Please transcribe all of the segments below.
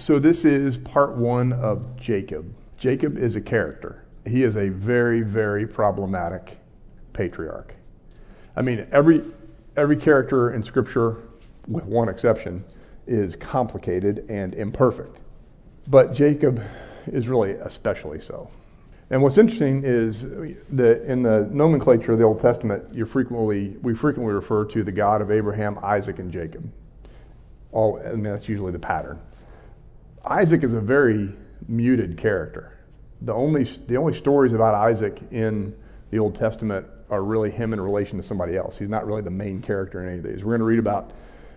So, this is part one of Jacob. Jacob is a character. He is a very, very problematic patriarch. I mean, every, every character in Scripture, with one exception, is complicated and imperfect. But Jacob is really especially so. And what's interesting is that in the nomenclature of the Old Testament, you frequently we frequently refer to the God of Abraham, Isaac, and Jacob. All I mean that's usually the pattern. Isaac is a very muted character. The only the only stories about Isaac in the Old Testament are really him in relation to somebody else. He's not really the main character in any of these. We're going to read about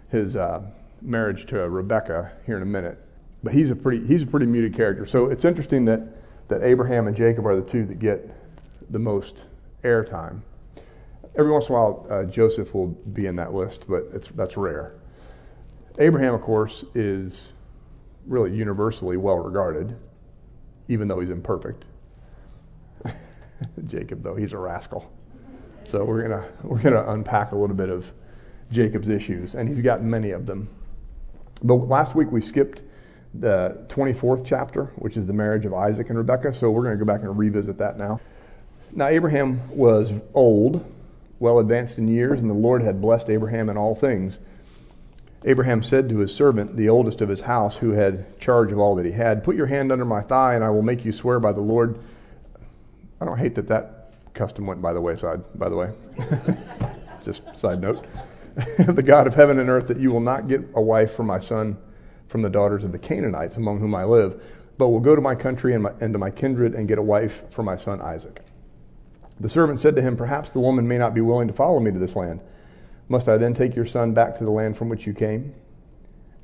his uh, marriage to Rebecca here in a minute, but he's a pretty he's a pretty muted character. So it's interesting that that Abraham and Jacob are the two that get the most airtime. Every once in a while, uh, Joseph will be in that list, but that's rare. Abraham, of course, is really universally well regarded, even though he's imperfect. Jacob, though, he's a rascal. So we're gonna we're gonna unpack a little bit of Jacob's issues, and he's got many of them. But last week we skipped the 24th chapter, which is the marriage of Isaac and Rebekah. So we're going to go back and revisit that now. Now, Abraham was old, well advanced in years, and the Lord had blessed Abraham in all things. Abraham said to his servant, the oldest of his house, who had charge of all that he had, Put your hand under my thigh, and I will make you swear by the Lord. I don't hate that that custom went by the wayside, by the way. Just side note. the God of heaven and earth, that you will not get a wife for my son from the daughters of the Canaanites among whom I live, but will go to my country and, my, and to my kindred and get a wife for my son Isaac. The servant said to him, Perhaps the woman may not be willing to follow me to this land. Must I then take your son back to the land from which you came?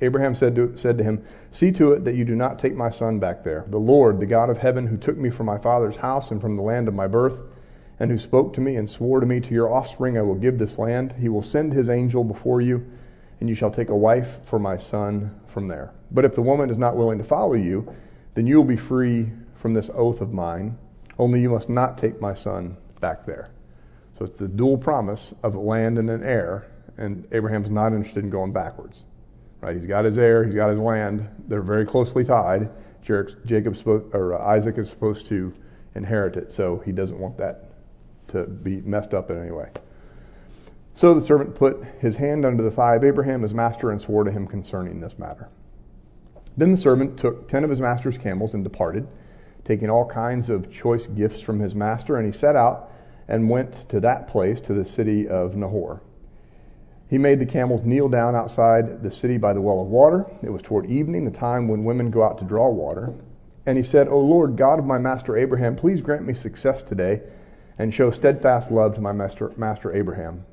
Abraham said to, said to him, See to it that you do not take my son back there. The Lord, the God of heaven, who took me from my father's house and from the land of my birth, and who spoke to me and swore to me, To your offspring I will give this land, he will send his angel before you and you shall take a wife for my son from there. But if the woman is not willing to follow you, then you will be free from this oath of mine. Only you must not take my son back there. So it's the dual promise of land and an heir, and Abraham's not interested in going backwards. Right? He's got his heir, he's got his land. They're very closely tied. Jacob or uh, Isaac is supposed to inherit it, so he doesn't want that to be messed up in any way. So the servant put his hand under the thigh of Abraham, his master, and swore to him concerning this matter. Then the servant took ten of his master's camels and departed, taking all kinds of choice gifts from his master, and he set out and went to that place, to the city of Nahor. He made the camels kneel down outside the city by the well of water. It was toward evening, the time when women go out to draw water. And he said, O Lord, God of my master Abraham, please grant me success today and show steadfast love to my master, master Abraham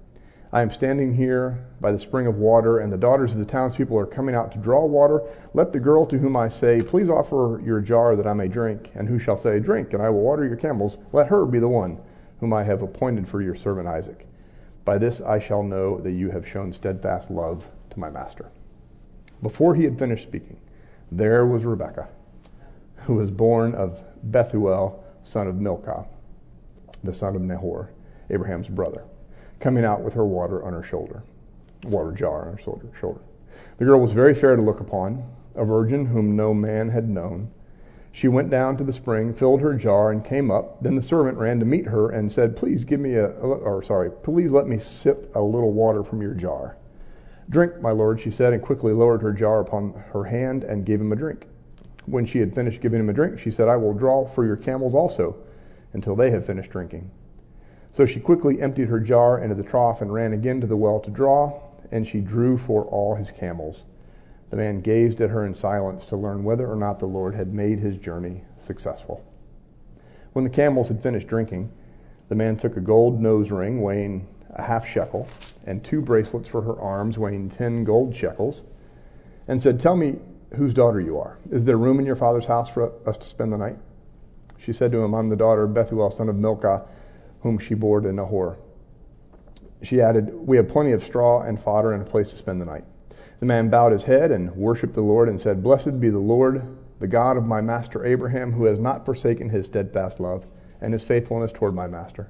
I am standing here by the spring of water, and the daughters of the townspeople are coming out to draw water. Let the girl to whom I say, Please offer your jar that I may drink, and who shall say, Drink, and I will water your camels, let her be the one whom I have appointed for your servant Isaac. By this I shall know that you have shown steadfast love to my master. Before he had finished speaking, there was Rebekah, who was born of Bethuel, son of Milcah, the son of Nahor, Abraham's brother coming out with her water on her shoulder, water jar on her shoulder. shoulder. The girl was very fair to look upon, a virgin whom no man had known. She went down to the spring, filled her jar, and came up. Then the servant ran to meet her and said, "Please give me a, or sorry, please let me sip a little water from your jar." Drink, my lord, she said, and quickly lowered her jar upon her hand and gave him a drink. When she had finished giving him a drink, she said, "I will draw for your camels also, until they have finished drinking." So she quickly emptied her jar into the trough and ran again to the well to draw, and she drew for all his camels. The man gazed at her in silence to learn whether or not the Lord had made his journey successful. When the camels had finished drinking, the man took a gold nose ring weighing a half shekel and two bracelets for her arms weighing ten gold shekels and said, Tell me whose daughter you are. Is there room in your father's house for us to spend the night? She said to him, I'm the daughter of Bethuel, son of Milcah whom she bore to Nahor. She added, We have plenty of straw and fodder and a place to spend the night. The man bowed his head and worshiped the Lord and said, Blessed be the Lord, the God of my master Abraham, who has not forsaken his steadfast love and his faithfulness toward my master.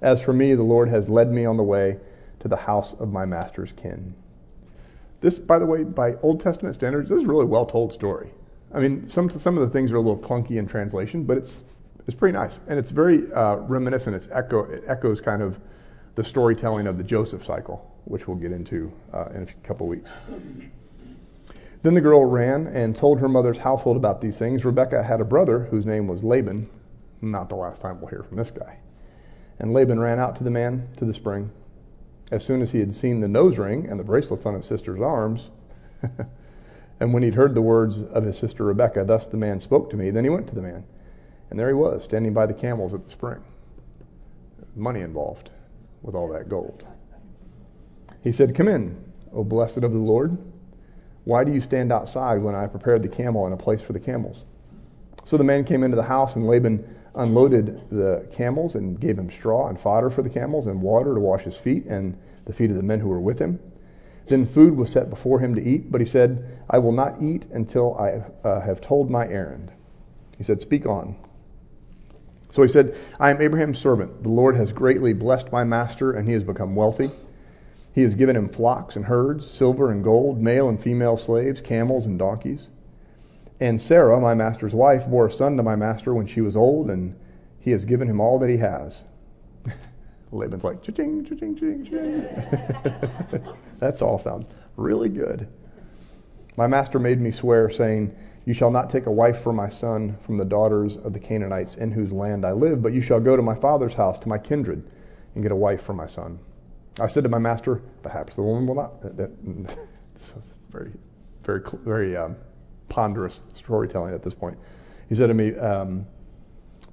As for me, the Lord has led me on the way to the house of my master's kin. This, by the way, by Old Testament standards, this is a really well told story. I mean, some some of the things are a little clunky in translation, but it's it's pretty nice, and it's very uh, reminiscent. It's echo it echoes kind of the storytelling of the Joseph cycle, which we'll get into uh, in a couple weeks. Then the girl ran and told her mother's household about these things. Rebecca had a brother whose name was Laban. Not the last time we'll hear from this guy. And Laban ran out to the man to the spring. As soon as he had seen the nose ring and the bracelets on his sister's arms, and when he'd heard the words of his sister Rebecca, thus the man spoke to me, then he went to the man. And there he was, standing by the camels at the spring. Money involved with all that gold. He said, Come in, O blessed of the Lord. Why do you stand outside when I have prepared the camel and a place for the camels? So the man came into the house, and Laban unloaded the camels and gave him straw and fodder for the camels and water to wash his feet and the feet of the men who were with him. Then food was set before him to eat, but he said, I will not eat until I uh, have told my errand. He said, Speak on. So he said, I am Abraham's servant. The Lord has greatly blessed my master, and he has become wealthy. He has given him flocks and herds, silver and gold, male and female slaves, camels and donkeys. And Sarah, my master's wife, bore a son to my master when she was old, and he has given him all that he has. Laban's like, cha-ching, cha-ching, cha-ching, cha-ching. That's all sounds really good. My master made me swear, saying, You shall not take a wife for my son from the daughters of the Canaanites in whose land I live, but you shall go to my father's house, to my kindred, and get a wife for my son. I said to my master, Perhaps the woman will not. That, very, very, very um, ponderous storytelling at this point. He said to me, um,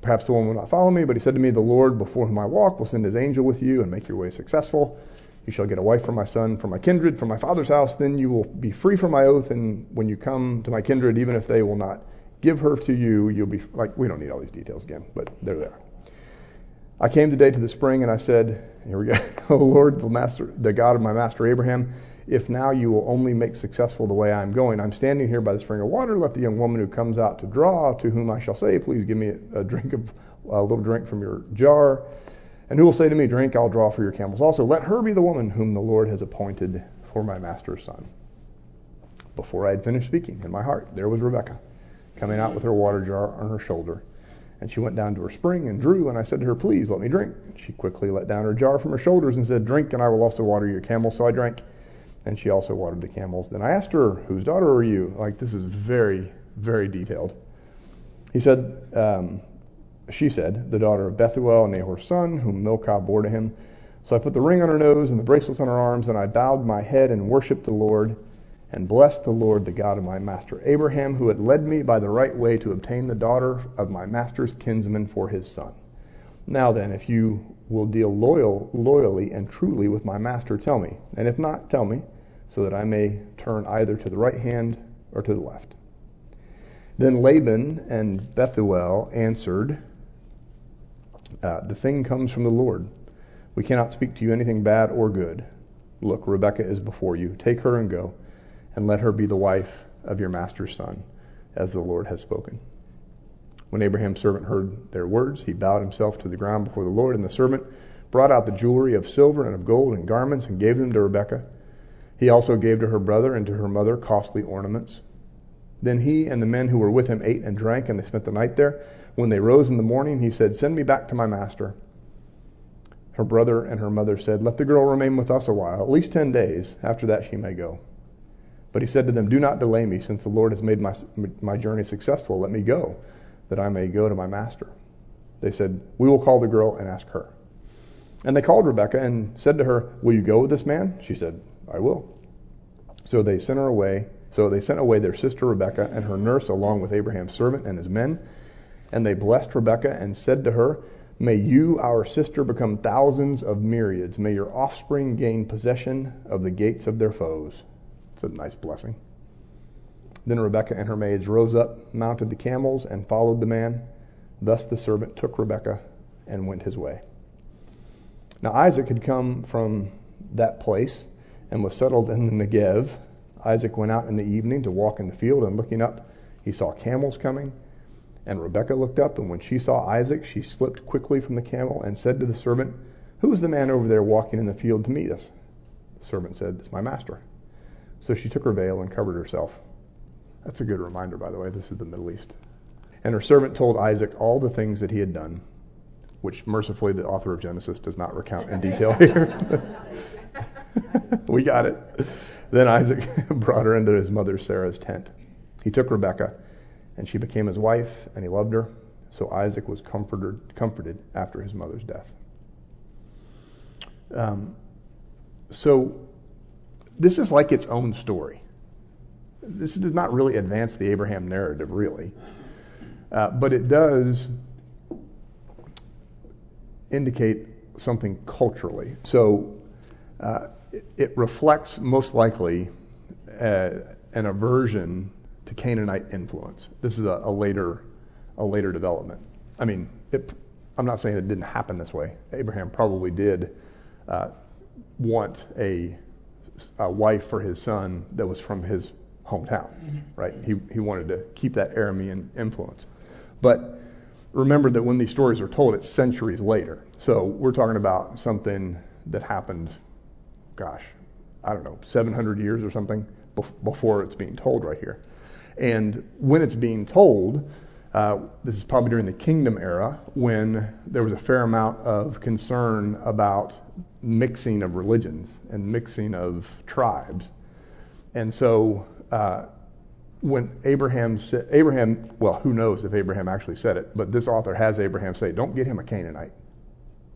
Perhaps the woman will not follow me, but he said to me, The Lord before whom I walk will send his angel with you and make your way successful. You shall get a wife for my son, from my kindred, from my father's house. Then you will be free from my oath. And when you come to my kindred, even if they will not give her to you, you'll be like, we don't need all these details again, but they're there. I came today to the spring and I said, Here we go. oh Lord, the master, the God of my master Abraham, if now you will only make successful the way I'm going. I'm standing here by the spring of water. Let the young woman who comes out to draw, to whom I shall say, Please give me a drink of a little drink from your jar. And who will say to me, Drink, I'll draw for your camels. Also, let her be the woman whom the Lord has appointed for my master's son. Before I had finished speaking in my heart, there was Rebekah coming out with her water jar on her shoulder. And she went down to her spring and drew, and I said to her, Please let me drink. She quickly let down her jar from her shoulders and said, Drink, and I will also water your camels. So I drank and she also watered the camels. Then I asked her, Whose daughter are you? Like, this is very, very detailed. He said, um, She said, The daughter of Bethuel Nahor's son, whom Milcah bore to him. So I put the ring on her nose and the bracelets on her arms, and I bowed my head and worshipped the Lord and blessed the Lord, the God of my master Abraham, who had led me by the right way to obtain the daughter of my master's kinsman for his son. Now then, if you will deal loyal, loyally and truly with my master, tell me. And if not, tell me so that I may turn either to the right hand or to the left. Then Laban and Bethuel answered, uh, The thing comes from the Lord. We cannot speak to you anything bad or good. Look, Rebekah is before you. Take her and go, and let her be the wife of your master's son, as the Lord has spoken. When Abraham's servant heard their words, he bowed himself to the ground before the Lord, and the servant brought out the jewelry of silver and of gold and garments and gave them to Rebekah. He also gave to her brother and to her mother costly ornaments. Then he and the men who were with him ate and drank, and they spent the night there. When they rose in the morning, he said, Send me back to my master. Her brother and her mother said, Let the girl remain with us a while, at least ten days. After that, she may go. But he said to them, Do not delay me, since the Lord has made my, my journey successful. Let me go, that I may go to my master. They said, We will call the girl and ask her. And they called Rebekah and said to her, Will you go with this man? She said, I will. So they sent her away. So they sent away their sister Rebekah and her nurse along with Abraham's servant and his men. And they blessed Rebekah and said to her, May you, our sister, become thousands of myriads. May your offspring gain possession of the gates of their foes. It's a nice blessing. Then Rebekah and her maids rose up, mounted the camels, and followed the man. Thus the servant took Rebekah and went his way. Now Isaac had come from that place and was settled in the Negev. Isaac went out in the evening to walk in the field, and looking up, he saw camels coming. And Rebekah looked up, and when she saw Isaac, she slipped quickly from the camel and said to the servant, Who is the man over there walking in the field to meet us? The servant said, It's my master. So she took her veil and covered herself. That's a good reminder, by the way. This is the Middle East. And her servant told Isaac all the things that he had done, which mercifully the author of Genesis does not recount in detail here. we got it. Then Isaac brought her into his mother Sarah's tent. He took Rebekah, and she became his wife, and he loved her. So Isaac was comforted, comforted after his mother's death. Um, so this is like its own story. This does not really advance the Abraham narrative, really. Uh, but it does indicate something culturally. So uh, it, it, reflects most likely uh, an aversion to Canaanite influence. This is a, a later, a later development. I mean, it, I'm not saying it didn't happen this way. Abraham probably did uh, want a, a wife for his son that was from his hometown, mm-hmm. right? He, he wanted to keep that Aramean influence. But remember that when these stories are told, it's centuries later. So we're talking about something that happened, gosh, I don't know, 700 years or something before it's being told right here. And when it's being told, uh, this is probably during the kingdom era when there was a fair amount of concern about mixing of religions and mixing of tribes. And so uh, when Abraham said, Abraham, well, who knows if Abraham actually said it, but this author has Abraham say, don't get him a Canaanite.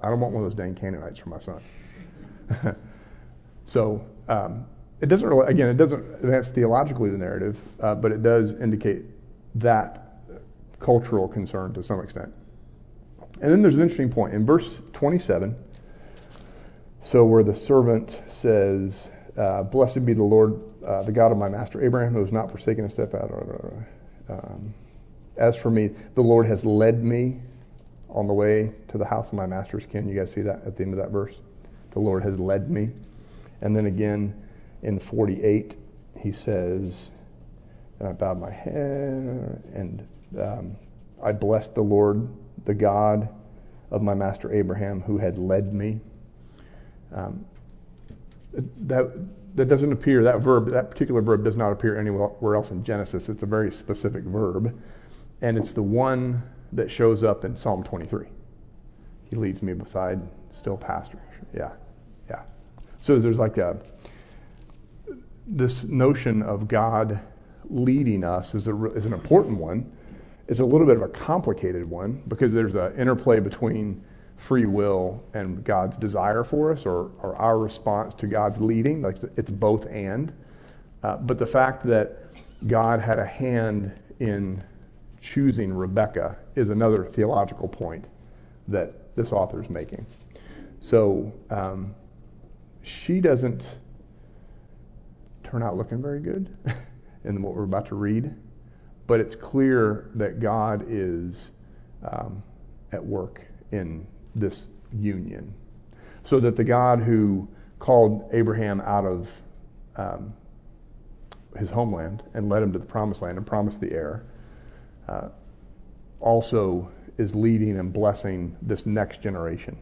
I don't want one of those dang Canaanites for my son. so um, it doesn't really, again, it doesn't advance theologically the narrative, uh, but it does indicate that cultural concern to some extent. And then there's an interesting point. In verse 27, so where the servant says, uh, Blessed be the Lord, uh, the God of my master Abraham, who has not forsaken a step out. Um, as for me, the Lord has led me on the way to the house of my master's kin. You guys see that at the end of that verse? The Lord has led me. And then again in 48, he says, and I bowed my head and um, I blessed the Lord, the God of my master Abraham, who had led me. Um, that, that doesn't appear, that verb, that particular verb does not appear anywhere else in Genesis. It's a very specific verb, and it's the one that shows up in Psalm 23. He leads me beside still pastures. Yeah, yeah. So there's like a, this notion of God leading us is, a, is an important one. It's a little bit of a complicated one because there's an interplay between free will and God's desire for us or, or our response to God's leading. Like it's both and. Uh, but the fact that God had a hand in choosing Rebecca is another theological point that this author is making. So um, she doesn't turn out looking very good in what we're about to read, but it's clear that God is um, at work in this union. So that the God who called Abraham out of um, his homeland and led him to the promised land and promised the heir uh, also is leading and blessing this next generation.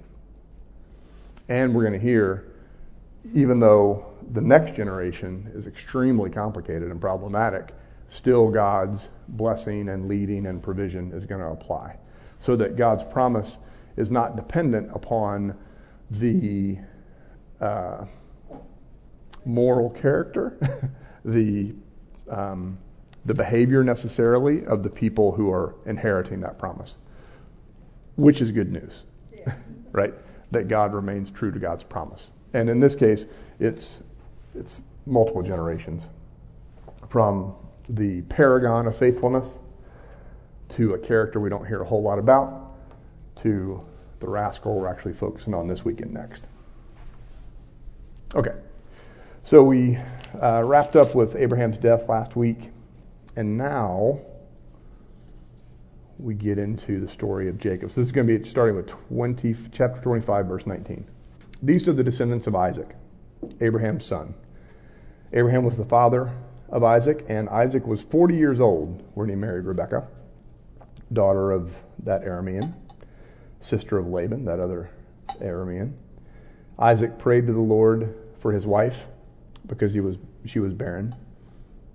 And we're going to hear, even though the next generation is extremely complicated and problematic, still God's blessing and leading and provision is going to apply. So that God's promise is not dependent upon the uh, moral character, the, um, the behavior necessarily of the people who are inheriting that promise, which is good news, yeah. right? That God remains true to God's promise. And in this case, it's, it's multiple generations from the paragon of faithfulness to a character we don't hear a whole lot about to the rascal we're actually focusing on this weekend next. Okay, so we uh, wrapped up with Abraham's death last week, and now we get into the story of Jacob. So this is going to be starting with 20, chapter 25, verse 19. These are the descendants of Isaac, Abraham's son. Abraham was the father of Isaac, and Isaac was 40 years old when he married Rebekah, daughter of that Aramean sister of Laban, that other Aramean. Isaac prayed to the Lord for his wife because he was, she was barren.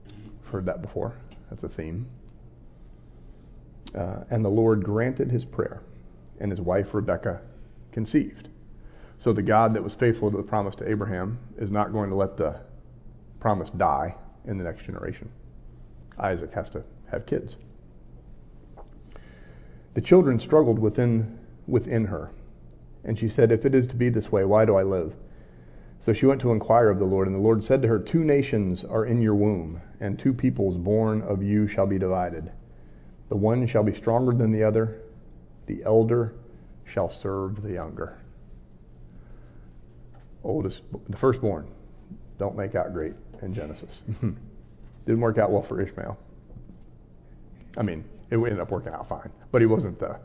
I've heard that before. That's a theme. Uh, and the Lord granted his prayer, and his wife Rebekah conceived. So the God that was faithful to the promise to Abraham is not going to let the promise die in the next generation. Isaac has to have kids. The children struggled within, within her, and she said, If it is to be this way, why do I live? So she went to inquire of the Lord, and the Lord said to her, Two nations are in your womb, and two peoples born of you shall be divided. The one shall be stronger than the other, the elder shall serve the younger. Oldest, the firstborn, don't make out great in Genesis. Didn't work out well for Ishmael. I mean, it ended up working out fine, but he wasn't the,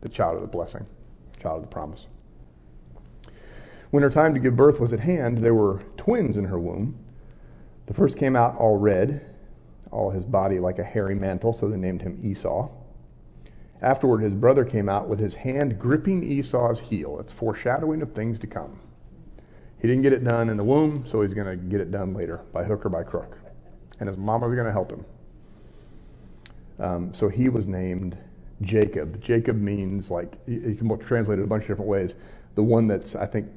the child of the blessing, child of the promise. When her time to give birth was at hand, there were twins in her womb. The first came out all red, all his body like a hairy mantle, so they named him Esau. Afterward, his brother came out with his hand gripping Esau's heel. It's foreshadowing of things to come. He didn't get it done in the womb, so he's going to get it done later, by hook or by crook. And his mama's going to help him. Um, so he was named Jacob. Jacob means, like, you can translate it a bunch of different ways. The one that's, I think,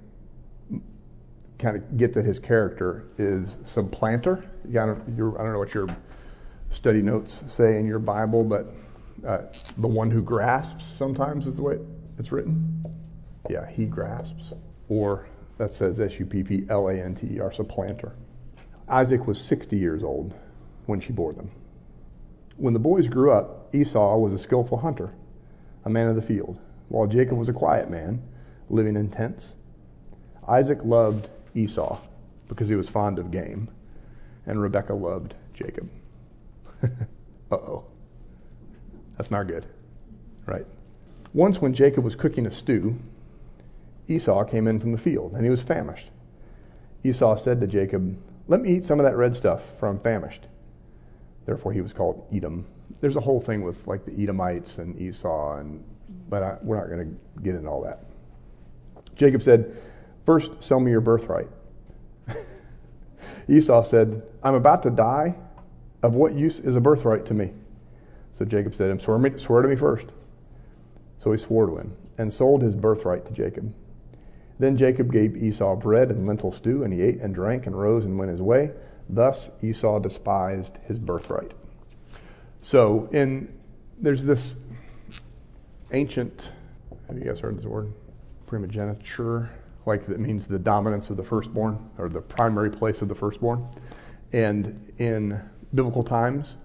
kind of get that his character is I don't, I don't know what your study notes say in your Bible, but uh, the one who grasps sometimes is the way it's written. Yeah, he grasps. Or that says S U P P L A N T E R, supplanter. Isaac was 60 years old when she bore them. When the boys grew up, Esau was a skillful hunter, a man of the field, while Jacob was a quiet man, living in tents. Isaac loved Esau because he was fond of game, and Rebekah loved Jacob. uh oh. That's not good, right? Once, when Jacob was cooking a stew, Esau came in from the field, and he was famished. Esau said to Jacob, Let me eat some of that red stuff, for I'm famished. Therefore, he was called Edom. There's a whole thing with like the Edomites and Esau, and but I, we're not going to get into all that. Jacob said, First, sell me your birthright. Esau said, I'm about to die. Of what use is a birthright to me? So Jacob said, swear, me, swear to me first. So he swore to him and sold his birthright to Jacob. Then Jacob gave Esau bread and lentil stew, and he ate and drank and rose and went his way. Thus Esau despised his birthright. So in there's this ancient have you guys heard this word? Primogeniture like that means the dominance of the firstborn or the primary place of the firstborn. And in biblical times,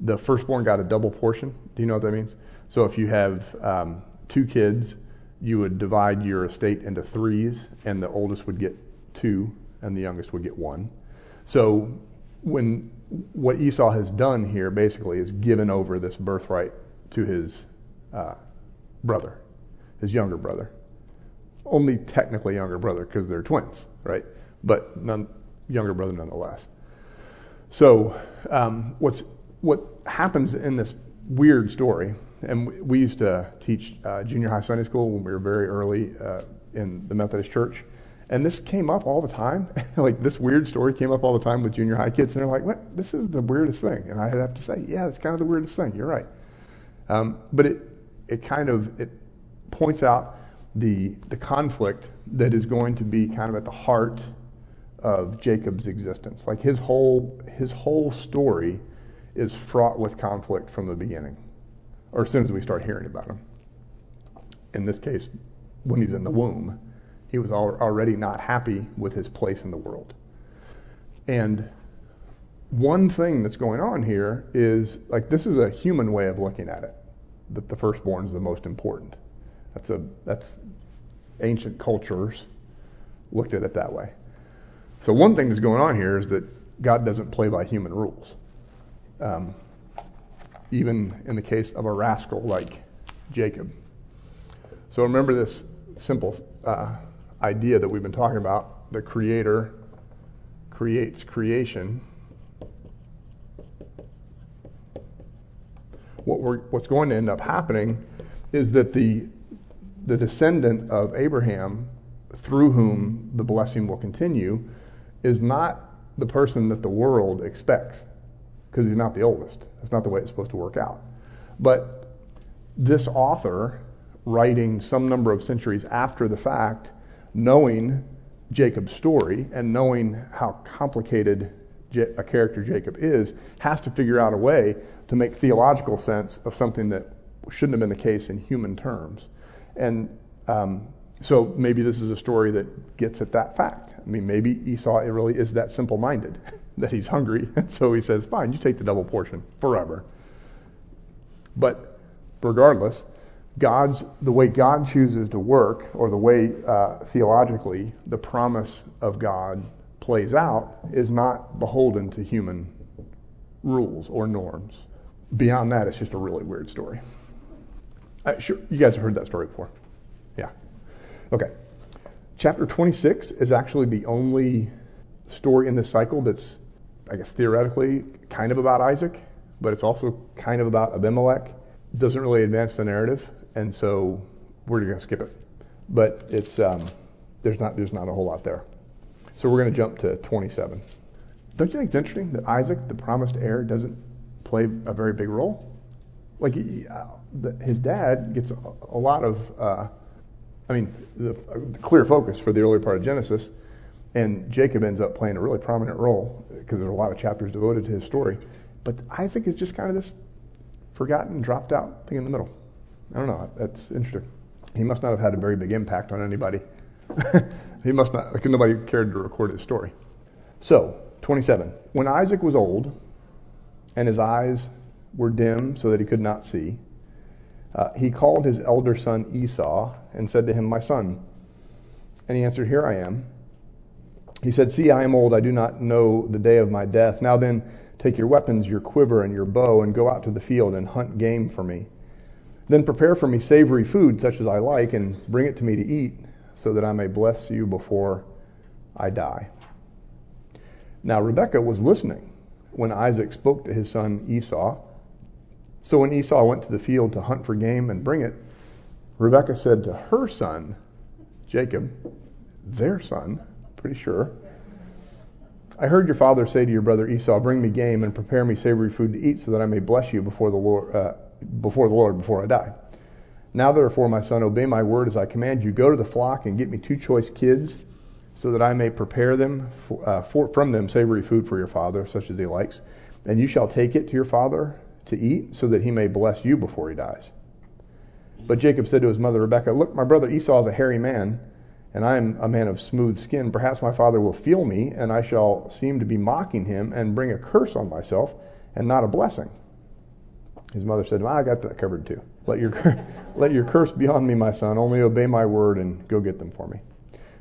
the firstborn got a double portion. Do you know what that means? So if you have um, two kids, you would divide your estate into threes, and the oldest would get two, and the youngest would get one. So when what Esau has done here basically is given over this birthright to his uh, brother, his younger brother only technically younger brother because they're twins, right? But none, younger brother nonetheless. So um, what's what happens in this weird story, and we used to teach uh, junior high Sunday school when we were very early uh, in the Methodist Church, and this came up all the time. like this weird story came up all the time with junior high kids, and they're like, "What? This is the weirdest thing." And I have to say, "Yeah, it's kind of the weirdest thing. You're right." Um, but it it kind of it points out the, the conflict that is going to be kind of at the heart of Jacob's existence. Like his whole, his whole story is fraught with conflict from the beginning, or as soon as we start hearing about him. In this case, when he's in the womb, he was already not happy with his place in the world. And one thing that's going on here is like this is a human way of looking at it that the firstborn is the most important that's a that's ancient cultures looked at it that way. So one thing that's going on here is that God doesn't play by human rules. Um, even in the case of a rascal like Jacob. So remember this simple uh, idea that we've been talking about: the Creator creates creation. What what's going to end up happening is that the the descendant of Abraham, through whom the blessing will continue, is not the person that the world expects. Because he's not the oldest. That's not the way it's supposed to work out. But this author, writing some number of centuries after the fact, knowing Jacob's story and knowing how complicated a character Jacob is, has to figure out a way to make theological sense of something that shouldn't have been the case in human terms. And um, so maybe this is a story that gets at that fact. I mean, maybe Esau really is that simple minded that he's hungry. And so he says, fine, you take the double portion forever. But regardless, God's the way God chooses to work, or the way uh, theologically the promise of God plays out, is not beholden to human rules or norms. Beyond that, it's just a really weird story. Uh, sure, you guys have heard that story before. Yeah. Okay. Chapter 26 is actually the only story in this cycle that's, I guess, theoretically kind of about Isaac, but it's also kind of about Abimelech. Doesn't really advance the narrative, and so we're going to skip it. But it's um, there's not there's not a whole lot there. So we're going to jump to 27. Don't you think it's interesting that Isaac, the promised heir, doesn't play a very big role? Like he, uh, the, his dad gets a, a lot of, uh, I mean, the, uh, the, clear focus for the early part of Genesis, and Jacob ends up playing a really prominent role because there's a lot of chapters devoted to his story. But Isaac is just kind of this forgotten, dropped out thing in the middle. I don't know. That's interesting. He must not have had a very big impact on anybody. he must not, like nobody cared to record his story. So, 27. When Isaac was old and his eyes were dim so that he could not see, uh, he called his elder son Esau and said to him, My son. And he answered, Here I am. He said, See, I am old. I do not know the day of my death. Now then, take your weapons, your quiver, and your bow, and go out to the field and hunt game for me. Then prepare for me savory food, such as I like, and bring it to me to eat, so that I may bless you before I die. Now, Rebekah was listening when Isaac spoke to his son Esau. So when Esau went to the field to hunt for game and bring it, Rebekah said to her son, Jacob, their son, pretty sure, I heard your father say to your brother Esau, Bring me game and prepare me savory food to eat so that I may bless you before the Lord, uh, before, the Lord before I die. Now, therefore, my son, obey my word as I command you. Go to the flock and get me two choice kids so that I may prepare them for, uh, for, from them savory food for your father, such as he likes. And you shall take it to your father to eat, so that he may bless you before he dies. But Jacob said to his mother Rebekah, Look, my brother Esau is a hairy man, and I am a man of smooth skin. Perhaps my father will feel me, and I shall seem to be mocking him and bring a curse on myself and not a blessing. His mother said, well, I got that covered too. Let your, let your curse be on me, my son. Only obey my word and go get them for me.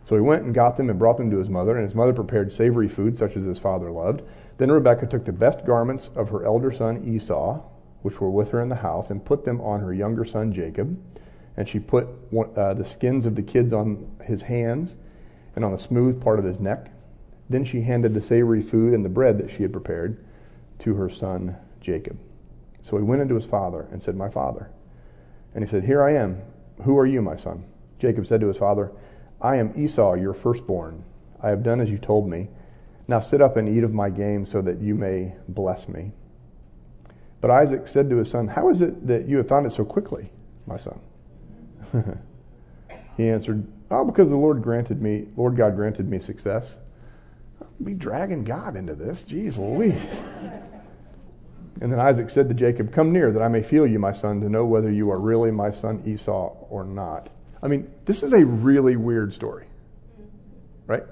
So he went and got them and brought them to his mother, and his mother prepared savory food such as his father loved. Then Rebekah took the best garments of her elder son Esau, which were with her in the house, and put them on her younger son Jacob. And she put one, uh, the skins of the kids on his hands and on the smooth part of his neck. Then she handed the savory food and the bread that she had prepared to her son Jacob. So he went into his father and said, My father. And he said, Here I am. Who are you, my son? Jacob said to his father, I am Esau, your firstborn. I have done as you told me. Now sit up and eat of my game so that you may bless me. But Isaac said to his son, How is it that you have found it so quickly, my son? he answered, Oh, because the Lord granted me, Lord God granted me success. I'll be dragging God into this. Jeez Louise. and then Isaac said to Jacob, Come near that I may feel you, my son, to know whether you are really my son Esau or not. I mean, this is a really weird story, right?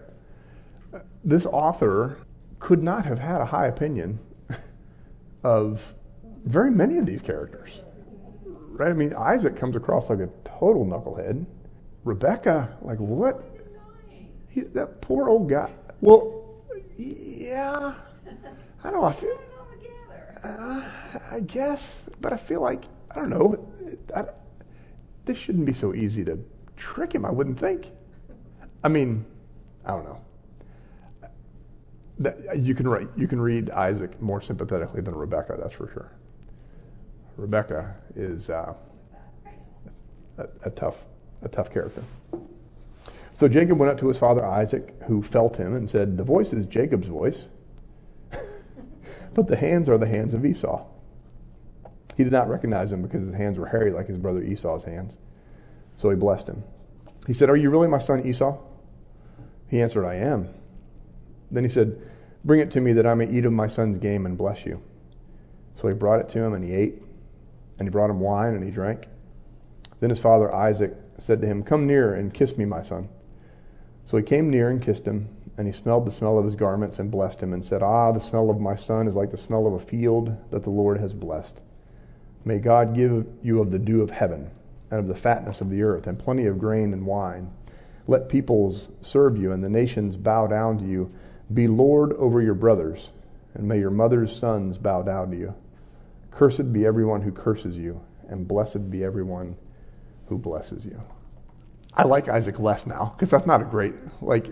This author could not have had a high opinion of very many of these characters, right? I mean, Isaac comes across like a total knucklehead. Rebecca, like what? He, that poor old guy. Well, yeah, I don't know. I feel, uh, I guess, but I feel like I don't know. I, this shouldn't be so easy to trick him, I wouldn't think. I mean, I don't know. That, you can write, you can read Isaac more sympathetically than Rebecca, that's for sure. Rebecca is uh, a, a, tough, a tough character. So Jacob went up to his father Isaac, who felt him, and said, "The voice is Jacob's voice, but the hands are the hands of Esau. He did not recognize him because his hands were hairy like his brother Esau's hands. So he blessed him. He said, Are you really my son Esau? He answered, I am. Then he said, Bring it to me that I may eat of my son's game and bless you. So he brought it to him, and he ate. And he brought him wine, and he drank. Then his father Isaac said to him, Come near and kiss me, my son. So he came near and kissed him, and he smelled the smell of his garments and blessed him, and said, Ah, the smell of my son is like the smell of a field that the Lord has blessed. May God give you of the dew of heaven, and of the fatness of the earth, and plenty of grain and wine. Let peoples serve you, and the nations bow down to you. Be Lord over your brothers, and may your mother's sons bow down to you. Cursed be everyone who curses you, and blessed be everyone who blesses you. I like Isaac less now because that's not a great like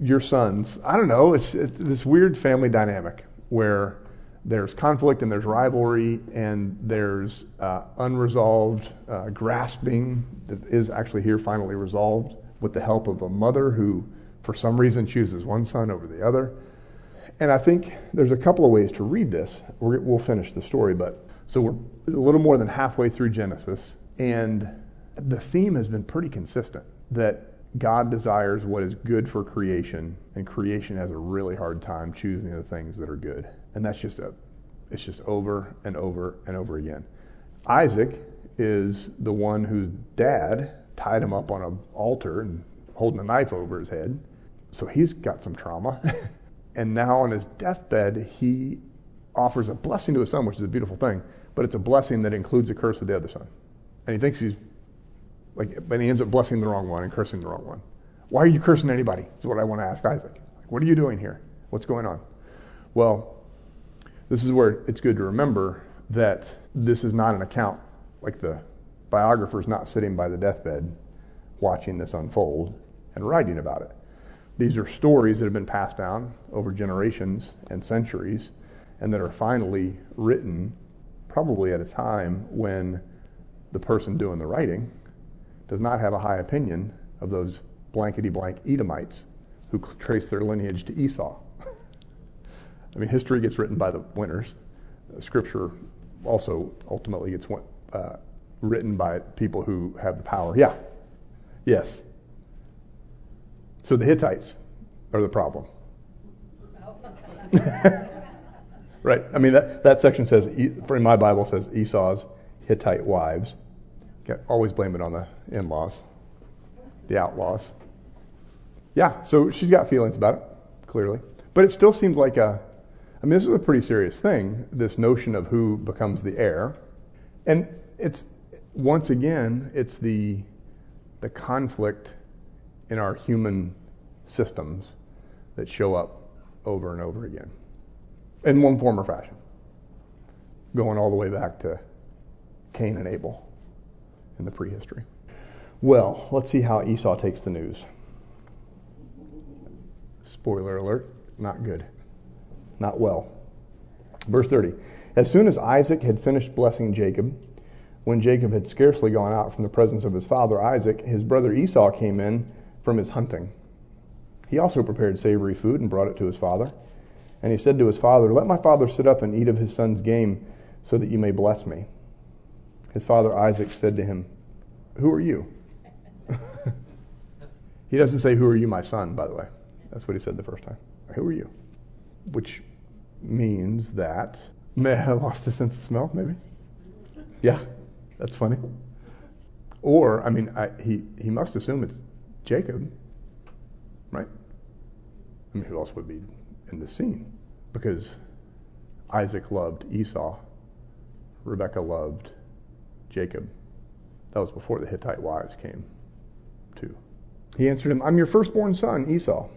your sons. I don't know. It's, it's this weird family dynamic where there's conflict and there's rivalry and there's uh, unresolved uh, grasping that is actually here finally resolved with the help of a mother who, for some reason, chooses one son over the other. And I think there's a couple of ways to read this. we will finish the story, but so we're a little more than halfway through Genesis, and the theme has been pretty consistent that God desires what is good for creation, and creation has a really hard time choosing the things that are good. And that's just a, it's just over and over and over again. Isaac is the one whose dad tied him up on an altar and holding a knife over his head. So he's got some trauma. and now on his deathbed, he offers a blessing to his son, which is a beautiful thing, but it's a blessing that includes the curse of the other son. And he thinks he's like, but he ends up blessing the wrong one and cursing the wrong one. Why are you cursing anybody? Is what I want to ask Isaac. Like, what are you doing here? What's going on? Well, this is where it's good to remember that this is not an account like the biographer is not sitting by the deathbed watching this unfold and writing about it. These are stories that have been passed down over generations and centuries and that are finally written probably at a time when the person doing the writing does not have a high opinion of those blankety blank Edomites who trace their lineage to Esau. I mean, history gets written by the winners. Scripture also ultimately gets uh, written by people who have the power. Yeah. Yes. So the Hittites are the problem. right. I mean, that, that section says, in my Bible, says Esau's Hittite wives. Always blame it on the in laws, the outlaws. Yeah, so she's got feelings about it, clearly. But it still seems like a, I mean, this is a pretty serious thing, this notion of who becomes the heir. And it's, once again, it's the, the conflict in our human systems that show up over and over again in one form or fashion, going all the way back to Cain and Abel in the prehistory. Well, let's see how Esau takes the news. Spoiler alert, not good. Not well. Verse 30. As soon as Isaac had finished blessing Jacob, when Jacob had scarcely gone out from the presence of his father Isaac, his brother Esau came in from his hunting. He also prepared savory food and brought it to his father. And he said to his father, Let my father sit up and eat of his son's game, so that you may bless me. His father Isaac said to him, Who are you? he doesn't say, Who are you, my son, by the way. That's what he said the first time. Who are you? Which means that may have lost his sense of smell, maybe. Yeah, that's funny. Or, I mean, I, he, he must assume it's Jacob, right? I mean, who else would be in the scene? Because Isaac loved Esau, Rebekah loved Jacob. That was before the Hittite wives came, too. He answered him, I'm your firstborn son, Esau.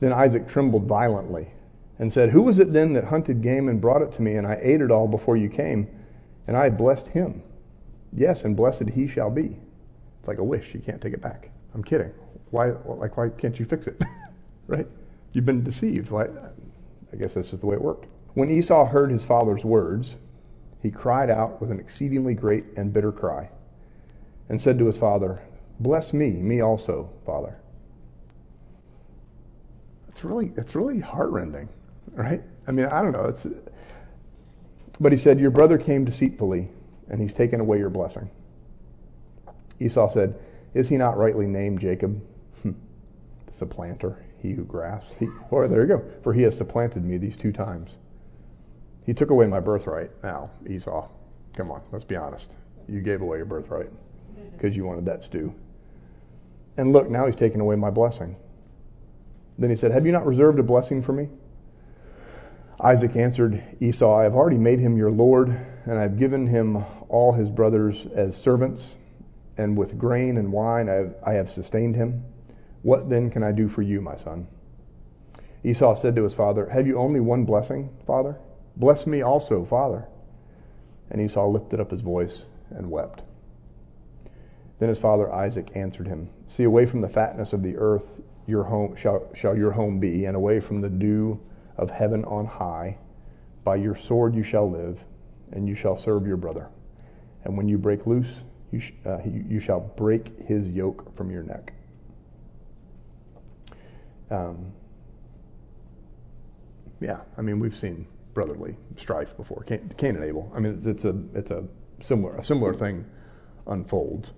Then Isaac trembled violently and said, Who was it then that hunted game and brought it to me, and I ate it all before you came, and I blessed him? Yes, and blessed he shall be. It's like a wish. You can't take it back. I'm kidding. Why, like, why can't you fix it? right? You've been deceived. Why? I guess that's just the way it worked. When Esau heard his father's words, he cried out with an exceedingly great and bitter cry and said to his father, Bless me, me also, father. It's really, it's really heartrending, right? I mean, I don't know. It's, but he said, Your brother came deceitfully, and he's taken away your blessing. Esau said, Is he not rightly named Jacob? Hmm. the supplanter, he who grasps. He, or there you go. For he has supplanted me these two times. He took away my birthright. Now, Esau, come on, let's be honest. You gave away your birthright because you wanted that stew. And look, now he's taken away my blessing. Then he said, Have you not reserved a blessing for me? Isaac answered Esau, I have already made him your Lord, and I have given him all his brothers as servants, and with grain and wine I have, I have sustained him. What then can I do for you, my son? Esau said to his father, Have you only one blessing, father? Bless me also, father. And Esau lifted up his voice and wept. Then his father Isaac answered him, See, away from the fatness of the earth your home shall, shall your home be, and away from the dew of heaven on high. By your sword you shall live, and you shall serve your brother. And when you break loose, you, sh- uh, you, shall break his yoke from your neck. Um, yeah, I mean we've seen brotherly strife before. Cain, Cain and Abel. I mean it's, it's a it's a similar a similar thing unfolds.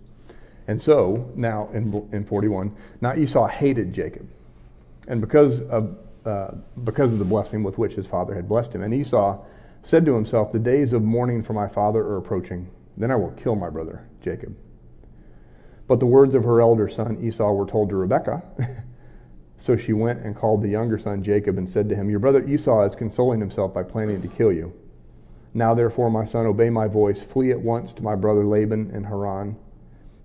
And so now in, in 41, now Esau hated Jacob. And because of, uh, because of the blessing with which his father had blessed him. And Esau said to himself, The days of mourning for my father are approaching. Then I will kill my brother Jacob. But the words of her elder son Esau were told to Rebekah. so she went and called the younger son Jacob and said to him, Your brother Esau is consoling himself by planning to kill you. Now therefore, my son, obey my voice. Flee at once to my brother Laban in Haran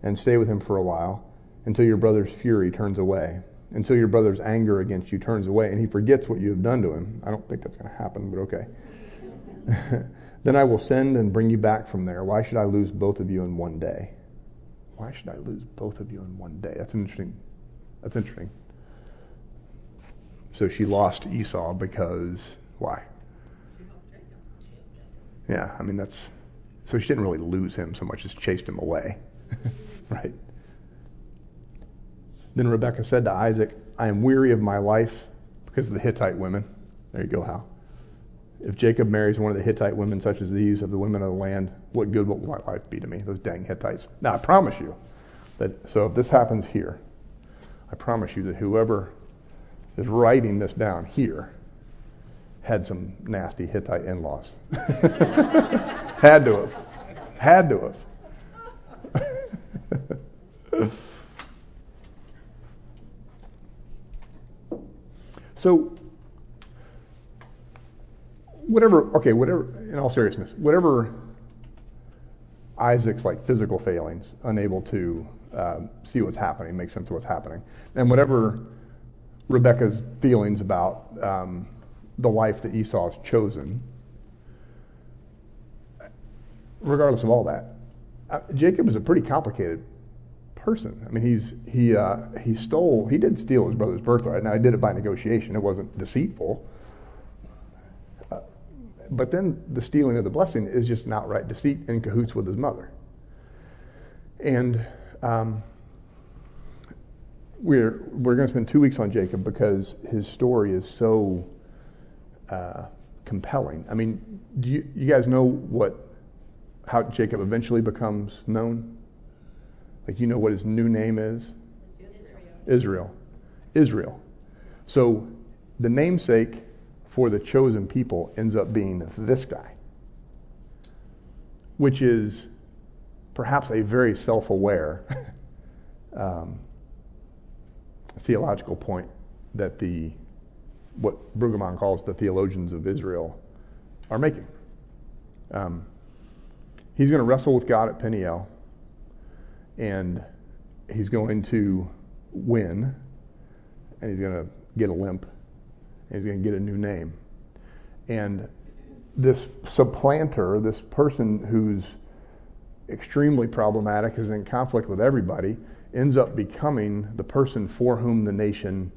and stay with him for a while until your brother's fury turns away, until your brother's anger against you turns away, and he forgets what you have done to him. I don't think that's going to happen, but okay. then I will send and bring you back from there. Why should I lose both of you in one day? Why should I lose both of you in one day? That's interesting. That's interesting. So she lost Esau because why? Yeah, I mean that's so she didn't really lose him so much as chased him away. right? Then Rebekah said to Isaac, I am weary of my life because of the Hittite women. There you go, Hal. If Jacob marries one of the Hittite women, such as these, of the women of the land, what good will my life be to me? Those dang Hittites. Now, I promise you that, so if this happens here, I promise you that whoever is writing this down here had some nasty Hittite in laws. had to have. Had to have. so, whatever, okay, whatever, in all seriousness, whatever Isaac's like physical failings, unable to uh, see what's happening, make sense of what's happening, and whatever Rebecca's feelings about um, the life that Esau's chosen, regardless of all that, uh, Jacob is a pretty complicated person. I mean, he's he uh, he stole he did steal his brother's birthright. Now, he did it by negotiation. It wasn't deceitful. But then the stealing of the blessing is just an outright deceit in cahoots with his mother. And um, we're we're going to spend two weeks on Jacob because his story is so uh, compelling. I mean, do you, you guys know what how Jacob eventually becomes known? Like, you know what his new name is? Israel. Israel. So the namesake for the chosen people ends up being this guy, which is perhaps a very self aware um, theological point that the what Brueggemann calls the theologians of Israel are making. Um, he's going to wrestle with God at Peniel, and he's going to win, and he's going to get a limp, he's going to get a new name. And this supplanter, this person who's extremely problematic, is in conflict with everybody, ends up becoming the person for whom the nation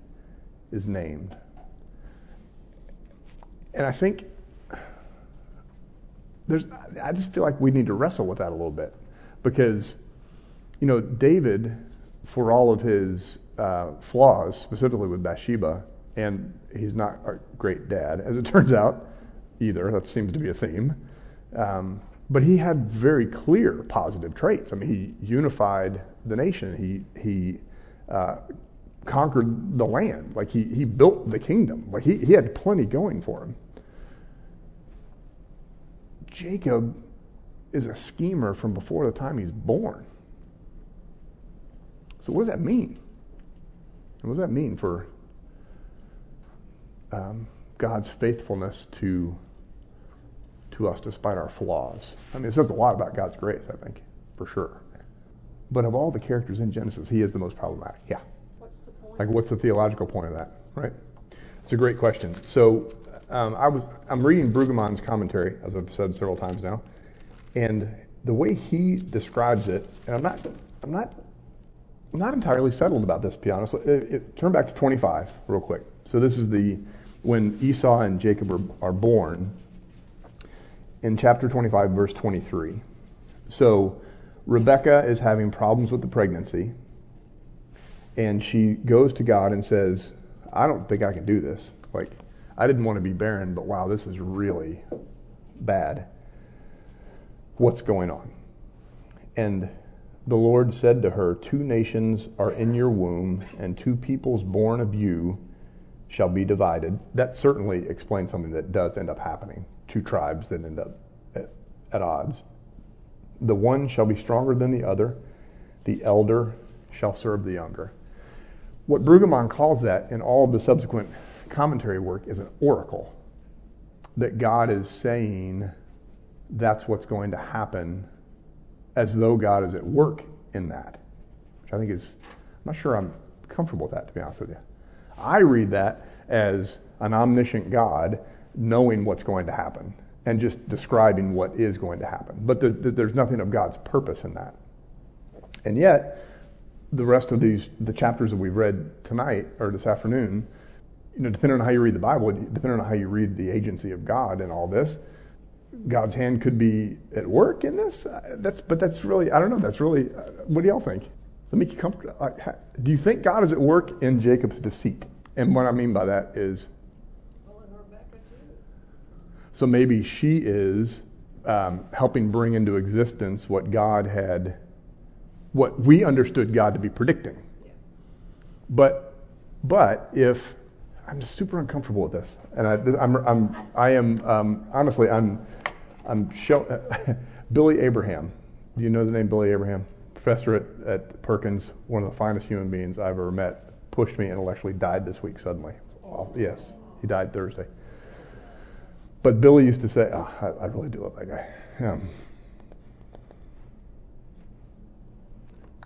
is named. And I think there's, I just feel like we need to wrestle with that a little bit because, you know, David, for all of his uh, flaws, specifically with Bathsheba, and he's not a great dad, as it turns out, either. That seems to be a theme. Um, but he had very clear positive traits. I mean, he unified the nation. He he uh, conquered the land. Like he he built the kingdom. Like he he had plenty going for him. Jacob is a schemer from before the time he's born. So what does that mean? And What does that mean for um, God's faithfulness to to us despite our flaws? I mean, it says a lot about God's grace, I think, for sure. But of all the characters in Genesis, he is the most problematic. Yeah. What's the point? Like, what's the theological point of that? Right. It's a great question. So, um, I was I'm reading Brueggemann's commentary, as I've said several times now, and the way he describes it, and I'm not I'm not I'm not entirely settled about this, to be honest. It, it, turn back to 25 real quick. So this is the when Esau and Jacob are, are born in chapter 25, verse 23. So Rebecca is having problems with the pregnancy, and she goes to God and says, I don't think I can do this. Like, I didn't want to be barren, but wow, this is really bad. What's going on? And the Lord said to her, Two nations are in your womb, and two peoples born of you shall be divided. That certainly explains something that does end up happening. Two tribes that end up at, at odds. The one shall be stronger than the other, the elder shall serve the younger. What Brueggemann calls that in all of the subsequent commentary work is an oracle. That God is saying that's what's going to happen as though God is at work in that, which I think is, I'm not sure I'm comfortable with that, to be honest with you. I read that as an omniscient God knowing what's going to happen and just describing what is going to happen. But the, the, there's nothing of God's purpose in that. And yet, the rest of these, the chapters that we've read tonight or this afternoon, you know, depending on how you read the Bible, depending on how you read the agency of God and all this, God's hand could be at work in this. That's, but that's really, I don't know. That's really, what do y'all think? Does that make you comfortable? Do you think God is at work in Jacob's deceit? And what I mean by that is, Well, so maybe she is um, helping bring into existence what God had, what we understood God to be predicting. Yeah. But, but if I'm just super uncomfortable with this, and I, I'm, I'm, I am um, honestly, I'm, I'm show, Billy Abraham. Do you know the name Billy Abraham? Professor at, at Perkins, one of the finest human beings I've ever met. Pushed me intellectually, died this week suddenly. Yes, he died Thursday. But Billy used to say, oh, I, I, really do love that guy. Um,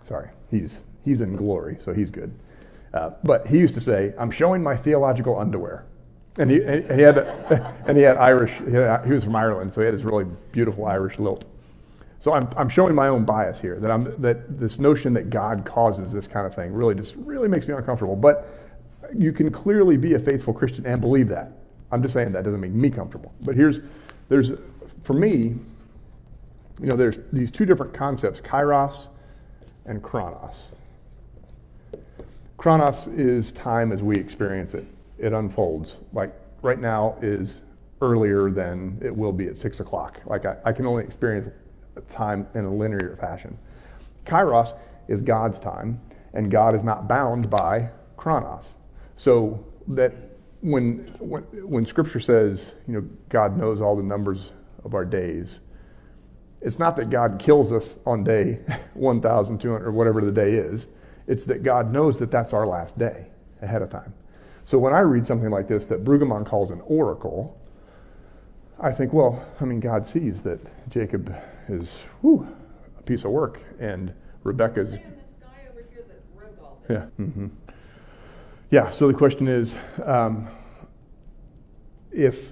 sorry, he's, he's in glory, so he's good. Uh, but he used to say, I'm showing my theological underwear. And he, and he had, and he had Irish, he, had, he, was from Ireland, so he had this really beautiful Irish lilt. So I'm, I'm showing my own bias here, that, I'm, that this notion that God causes this kind of thing really just really makes me uncomfortable. But you can clearly be a faithful Christian and believe that. I'm just saying that doesn't make me comfortable. But here's, there's, for me, you know, there's these two different concepts, kairos and chronos. Chronos is time as we experience it. It unfolds. Like right now is earlier than it will be at six o'clock. Like I, I can only experience time in a linear fashion. Kairos is God's time, and God is not bound by chronos. So that when, when, when Scripture says, you know, God knows all the numbers of our days, it's not that God kills us on day 1,200 or whatever the day is. It's that God knows that that's our last day ahead of time. So when I read something like this that Brueggemann calls an oracle, I think, well, I mean, God sees that Jacob is whew, a piece of work, and Rebecca's. This guy over here that wrote all this. Yeah. Mm-hmm. Yeah. So the question is, um, if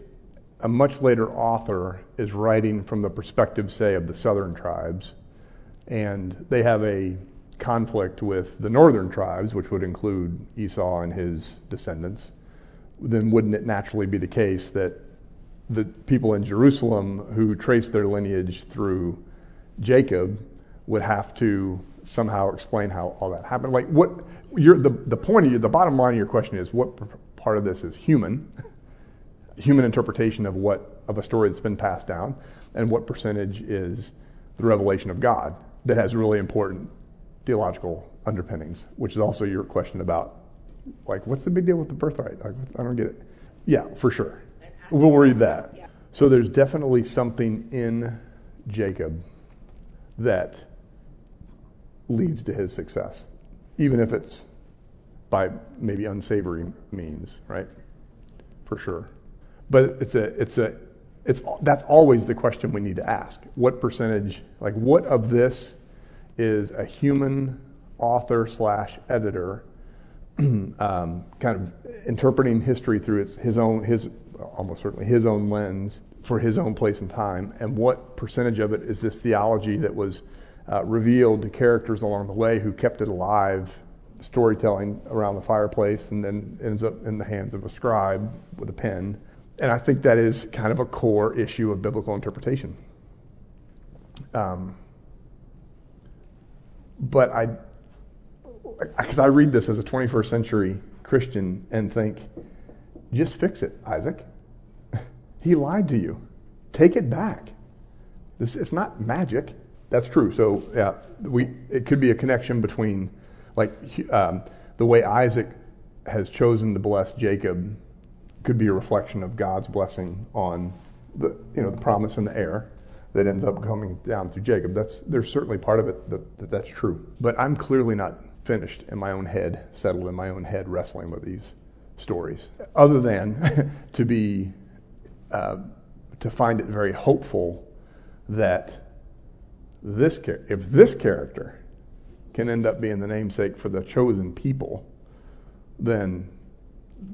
a much later author is writing from the perspective, say, of the southern tribes, and they have a conflict with the northern tribes, which would include Esau and his descendants, then wouldn't it naturally be the case that the people in Jerusalem who trace their lineage through Jacob would have to somehow explain how all that happened? Like, what? the the point of your, the bottom line of your question is what part of this is human, human interpretation of what of a story that's been passed down, and what percentage is the revelation of God that has really important theological underpinnings, which is also your question about like what's the big deal with the birthright? Like, I don't get it. Yeah, for sure. We'll read that. So there's definitely something in Jacob that leads to his success, even if it's by maybe unsavory means, right? For sure. But it's a it's a it's that's always the question we need to ask. What percentage, like what of this is a human author slash editor um, kind of interpreting history through its, his own his almost certainly his own lens for his own place and time, and what percentage of it is this theology that was uh, revealed to characters along the way who kept it alive, storytelling around the fireplace, and then ends up in the hands of a scribe with a pen. And I think that is kind of a core issue of biblical interpretation. Um, but I, because I read this as a 21st century Christian and think, just fix it, Isaac. he lied to you. Take it back. This, it's not magic. That's true. So yeah, we it could be a connection between like um, the way Isaac has chosen to bless Jacob could be a reflection of God's blessing on the you know the promise and the heir that ends up coming down through Jacob. That's there's certainly part of it that, that that's true. But I'm clearly not finished in my own head, settled in my own head, wrestling with these stories, other than to be uh, to find it very hopeful that this if this character can end up being the namesake for the chosen people, then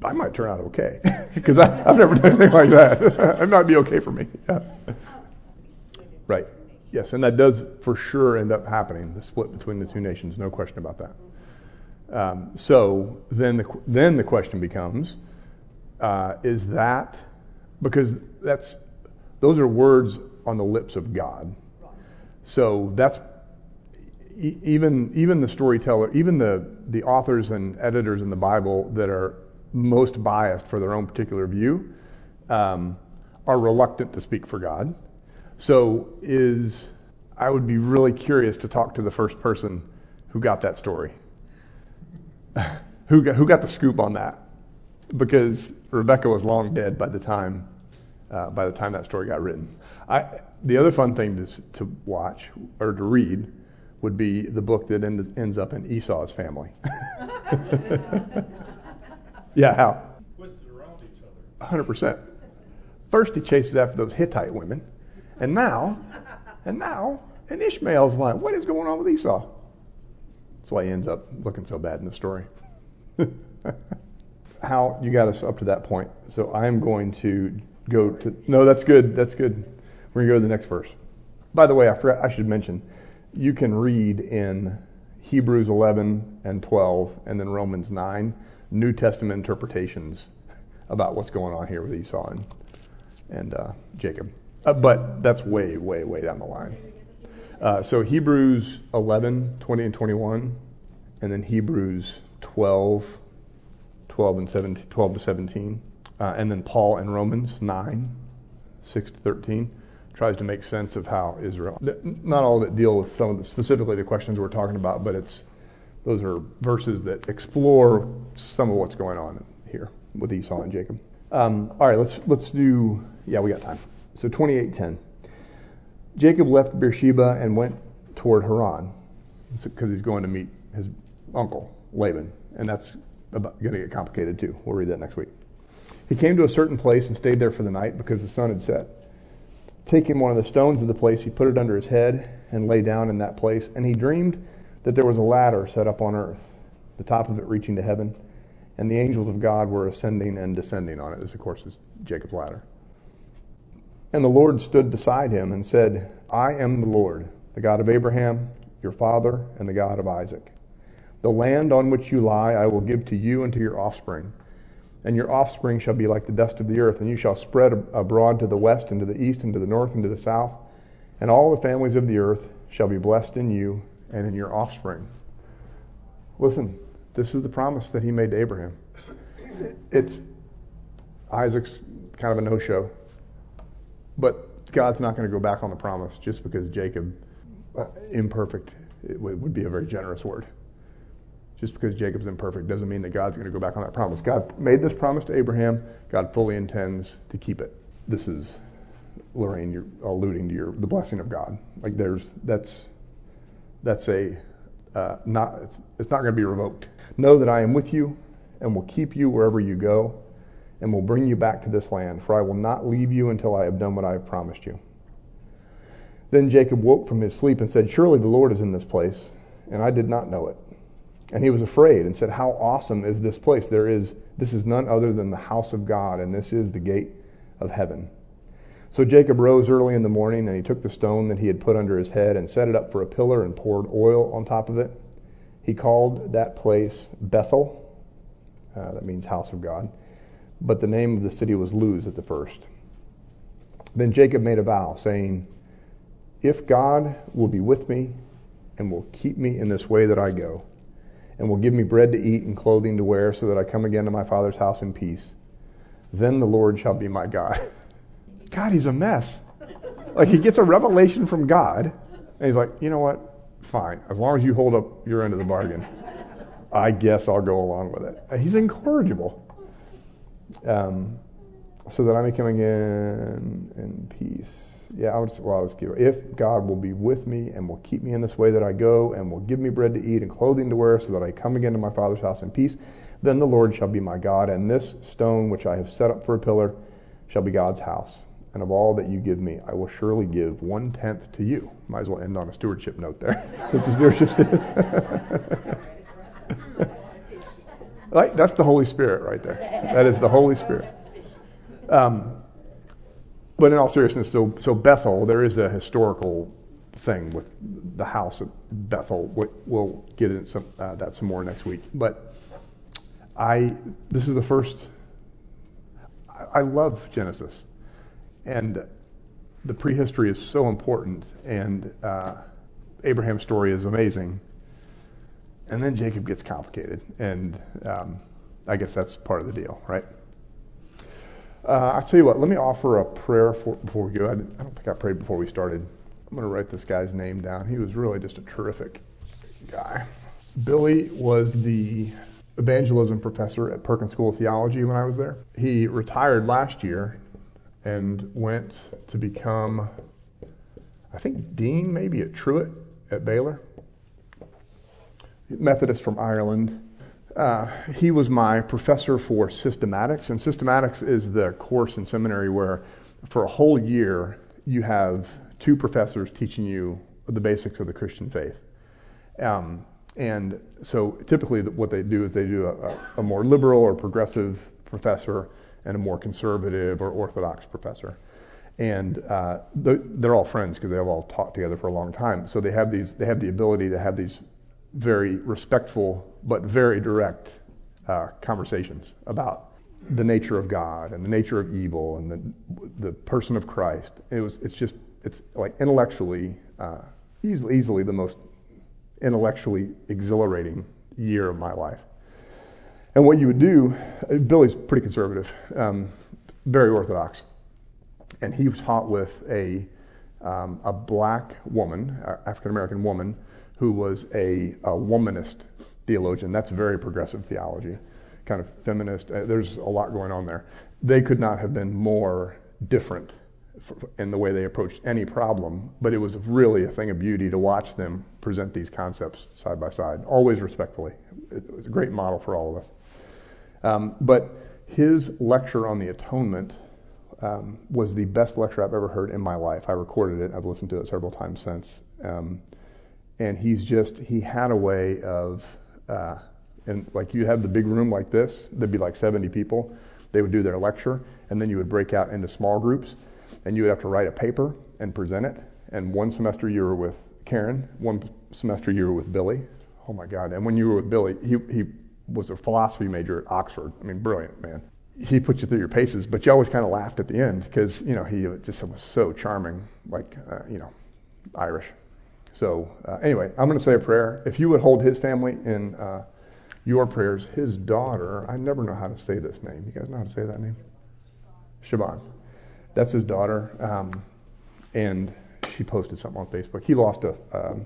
I might turn out okay because I've never done anything like that. it might be okay for me. Yeah. Right. Yes, and that does for sure end up happening. The split between the two nations, no question about that. Um, so then the then the question becomes: uh, Is that because that's those are words on the lips of God? So that's even even the storyteller, even the the authors and editors in the Bible that are most biased for their own particular view um, are reluctant to speak for God. So is I would be really curious to talk to the first person who got that story, who got, who got the scoop on that, because Rebecca was long dead by the time uh, by the time that story got written. I, the other fun thing to, to watch or to read would be the book that ends, ends up in Esau's family. yeah, how? Twisted around each other. 100%. First, he chases after those Hittite women, and now, and now, in Ishmael's line. What is going on with Esau? That's why he ends up looking so bad in the story. how you got us up to that point. So I'm going to go to. No, that's good. That's good. We're going to go to the next verse. By the way, I forgot. I should mention, you can read in Hebrews 11 and 12, and then Romans 9, New Testament interpretations about what's going on here with Esau and, and uh, Jacob. Uh, but that's way, way, way down the line. Uh, so Hebrews 11, 20 and 21, and then Hebrews 12, 12 and 17, 12 to 17, uh, and then Paul in Romans 9, 6 to 13 tries to make sense of how Israel. Not all of it deal with some of the specifically the questions we're talking about, but it's those are verses that explore some of what's going on here with Esau and Jacob. Um, all right, let's let's do. Yeah, we got time. So 28:10. Jacob left Beersheba and went toward Haran because he's going to meet his uncle Laban, and that's going to get complicated too. We'll read that next week. He came to a certain place and stayed there for the night because the sun had set. Taking one of the stones of the place, he put it under his head and lay down in that place. And he dreamed that there was a ladder set up on earth, the top of it reaching to heaven, and the angels of God were ascending and descending on it. This, of course, is Jacob's ladder. And the Lord stood beside him and said, I am the Lord, the God of Abraham, your father, and the God of Isaac. The land on which you lie I will give to you and to your offspring and your offspring shall be like the dust of the earth, and you shall spread abroad to the west, and to the east, and to the north, and to the south. And all the families of the earth shall be blessed in you and in your offspring. Listen, this is the promise that he made to Abraham. it's Isaac's kind of a no-show, but God's not going to go back on the promise just because Jacob, uh, imperfect, it would be a very generous word. Just because Jacob's imperfect doesn't mean that God's going to go back on that promise. God made this promise to Abraham. God fully intends to keep it. This is Lorraine. You're alluding to your the blessing of God. Like there's that's that's a uh, not it's, it's not going to be revoked. Know that I am with you and will keep you wherever you go and will bring you back to this land, for I will not leave you until I have done what I have promised you. Then Jacob woke from his sleep and said, Surely the Lord is in this place, and I did not know it. And he was afraid and said, How awesome is this place? There is this is none other than the house of God, and this is the gate of heaven. So Jacob rose early in the morning, and he took the stone that he had put under his head and set it up for a pillar and poured oil on top of it. He called that place Bethel. Uh, that means house of God. But the name of the city was Luz at the first. Then Jacob made a vow, saying, If God will be with me and will keep me in this way that I go, and will give me bread to eat and clothing to wear, so that I come again to my father's house in peace, then the Lord shall be my God. God, he's a mess. Like he gets a revelation from God, and he's like, you know what? Fine. As long as you hold up your end of the bargain, I guess I'll go along with it. He's incorrigible. Um, so that I may come again in peace. Yeah, I'll just, well, I'll just give it. If God will be with me and will keep me in this way that I go and will give me bread to eat and clothing to wear so that I come again to my father's house in peace, then the Lord shall be my God, and this stone which I have set up for a pillar shall be God's house and of all that you give me, I will surely give one tenth to you. Might as well end on a stewardship note there, since it's stewardship. right? That's the Holy Spirit right there. That is the Holy Spirit. Um, but in all seriousness, so, so Bethel, there is a historical thing with the house of Bethel. We'll get into some, uh, that some more next week. But I, this is the first. I love Genesis and the prehistory is so important, and uh, Abraham's story is amazing. And then Jacob gets complicated, and um, I guess that's part of the deal, right? Uh, I'll tell you what, let me offer a prayer for, before we go. I, I don't think I prayed before we started. I'm going to write this guy's name down. He was really just a terrific guy. Billy was the evangelism professor at Perkins School of Theology when I was there. He retired last year and went to become, I think, dean maybe at Truett at Baylor. Methodist from Ireland. Uh, he was my professor for systematics, and systematics is the course in seminary where, for a whole year, you have two professors teaching you the basics of the Christian faith. Um, and so typically, what they do is they do a, a more liberal or progressive professor and a more conservative or orthodox professor. And uh, they're all friends because they've all talked together for a long time. So they have these, they have the ability to have these very respectful but very direct uh, conversations about the nature of God and the nature of evil and the, the person of Christ. It was, it's just, it's like intellectually, uh, easily, easily the most intellectually exhilarating year of my life. And what you would do, Billy's pretty conservative, um, very orthodox, and he was taught with a um, a black woman, African American woman, who was a, a, womanist theologian. That's very progressive theology, kind of feminist. Uh, there's a lot going on there. They could not have been more different in the way they approached any problem, but it was really a thing of beauty to watch them present these concepts side by side, always respectfully. It was a great model for all of us. Um, but his lecture on the atonement um, was the best lecture I've ever heard in my life. I recorded it. I've listened to it several times since. Um, and he's just, he had a way of, uh, and like you'd have the big room like this, there'd be like 70 people. They would do their lecture, and then you would break out into small groups, and you would have to write a paper and present it. And one semester you were with Karen, one semester you were with Billy. Oh my God. And when you were with Billy, he, he was a philosophy major at Oxford. I mean, brilliant man. He put you through your paces, but you always kind of laughed at the end because you know he just was so charming, like uh, you know, Irish. So uh, anyway, I'm going to say a prayer. If you would hold his family in uh, your prayers. His daughter, I never know how to say this name. You guys know how to say that name? Shaban. That's his daughter. Um, and she posted something on Facebook. He lost a, um,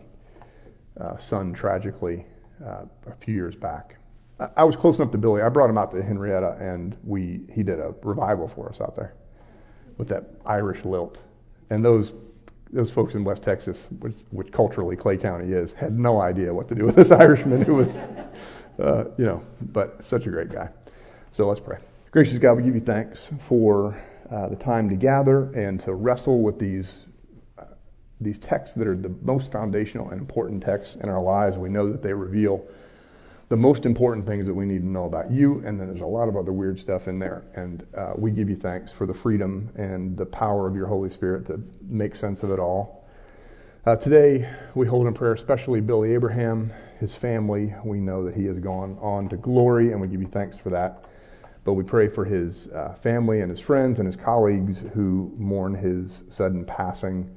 a son tragically uh, a few years back. I, I was close enough to Billy. I brought him out to Henrietta, and we he did a revival for us out there with that Irish lilt. And those those folks in West Texas, which, which culturally Clay County is, had no idea what to do with this Irishman who was, uh, you know, but such a great guy. So let's pray. Gracious God, we give you thanks for uh, the time to gather and to wrestle with these uh, these texts that are the most foundational and important texts in our lives. We know that they reveal the most important things that we need to know about you, and then there's a lot of other weird stuff in there. And uh, we give you thanks for the freedom and the power of your Holy Spirit to make sense of it all. Uh, today, we hold in prayer especially Billy Abraham, his family. We know that he has gone on to glory, and we give you thanks for that. But we pray for his uh, family and his friends and his colleagues who mourn his sudden passing.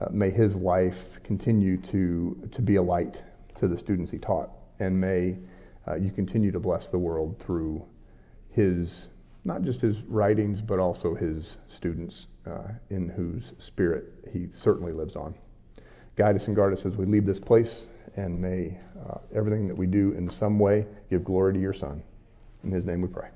Uh, may his life continue to, to be a light to the students he taught, and may uh, you continue to bless the world through his, not just his writings, but also his students uh, in whose spirit he certainly lives on. Guide us and guard us as we leave this place, and may uh, everything that we do in some way give glory to your Son. In his name we pray.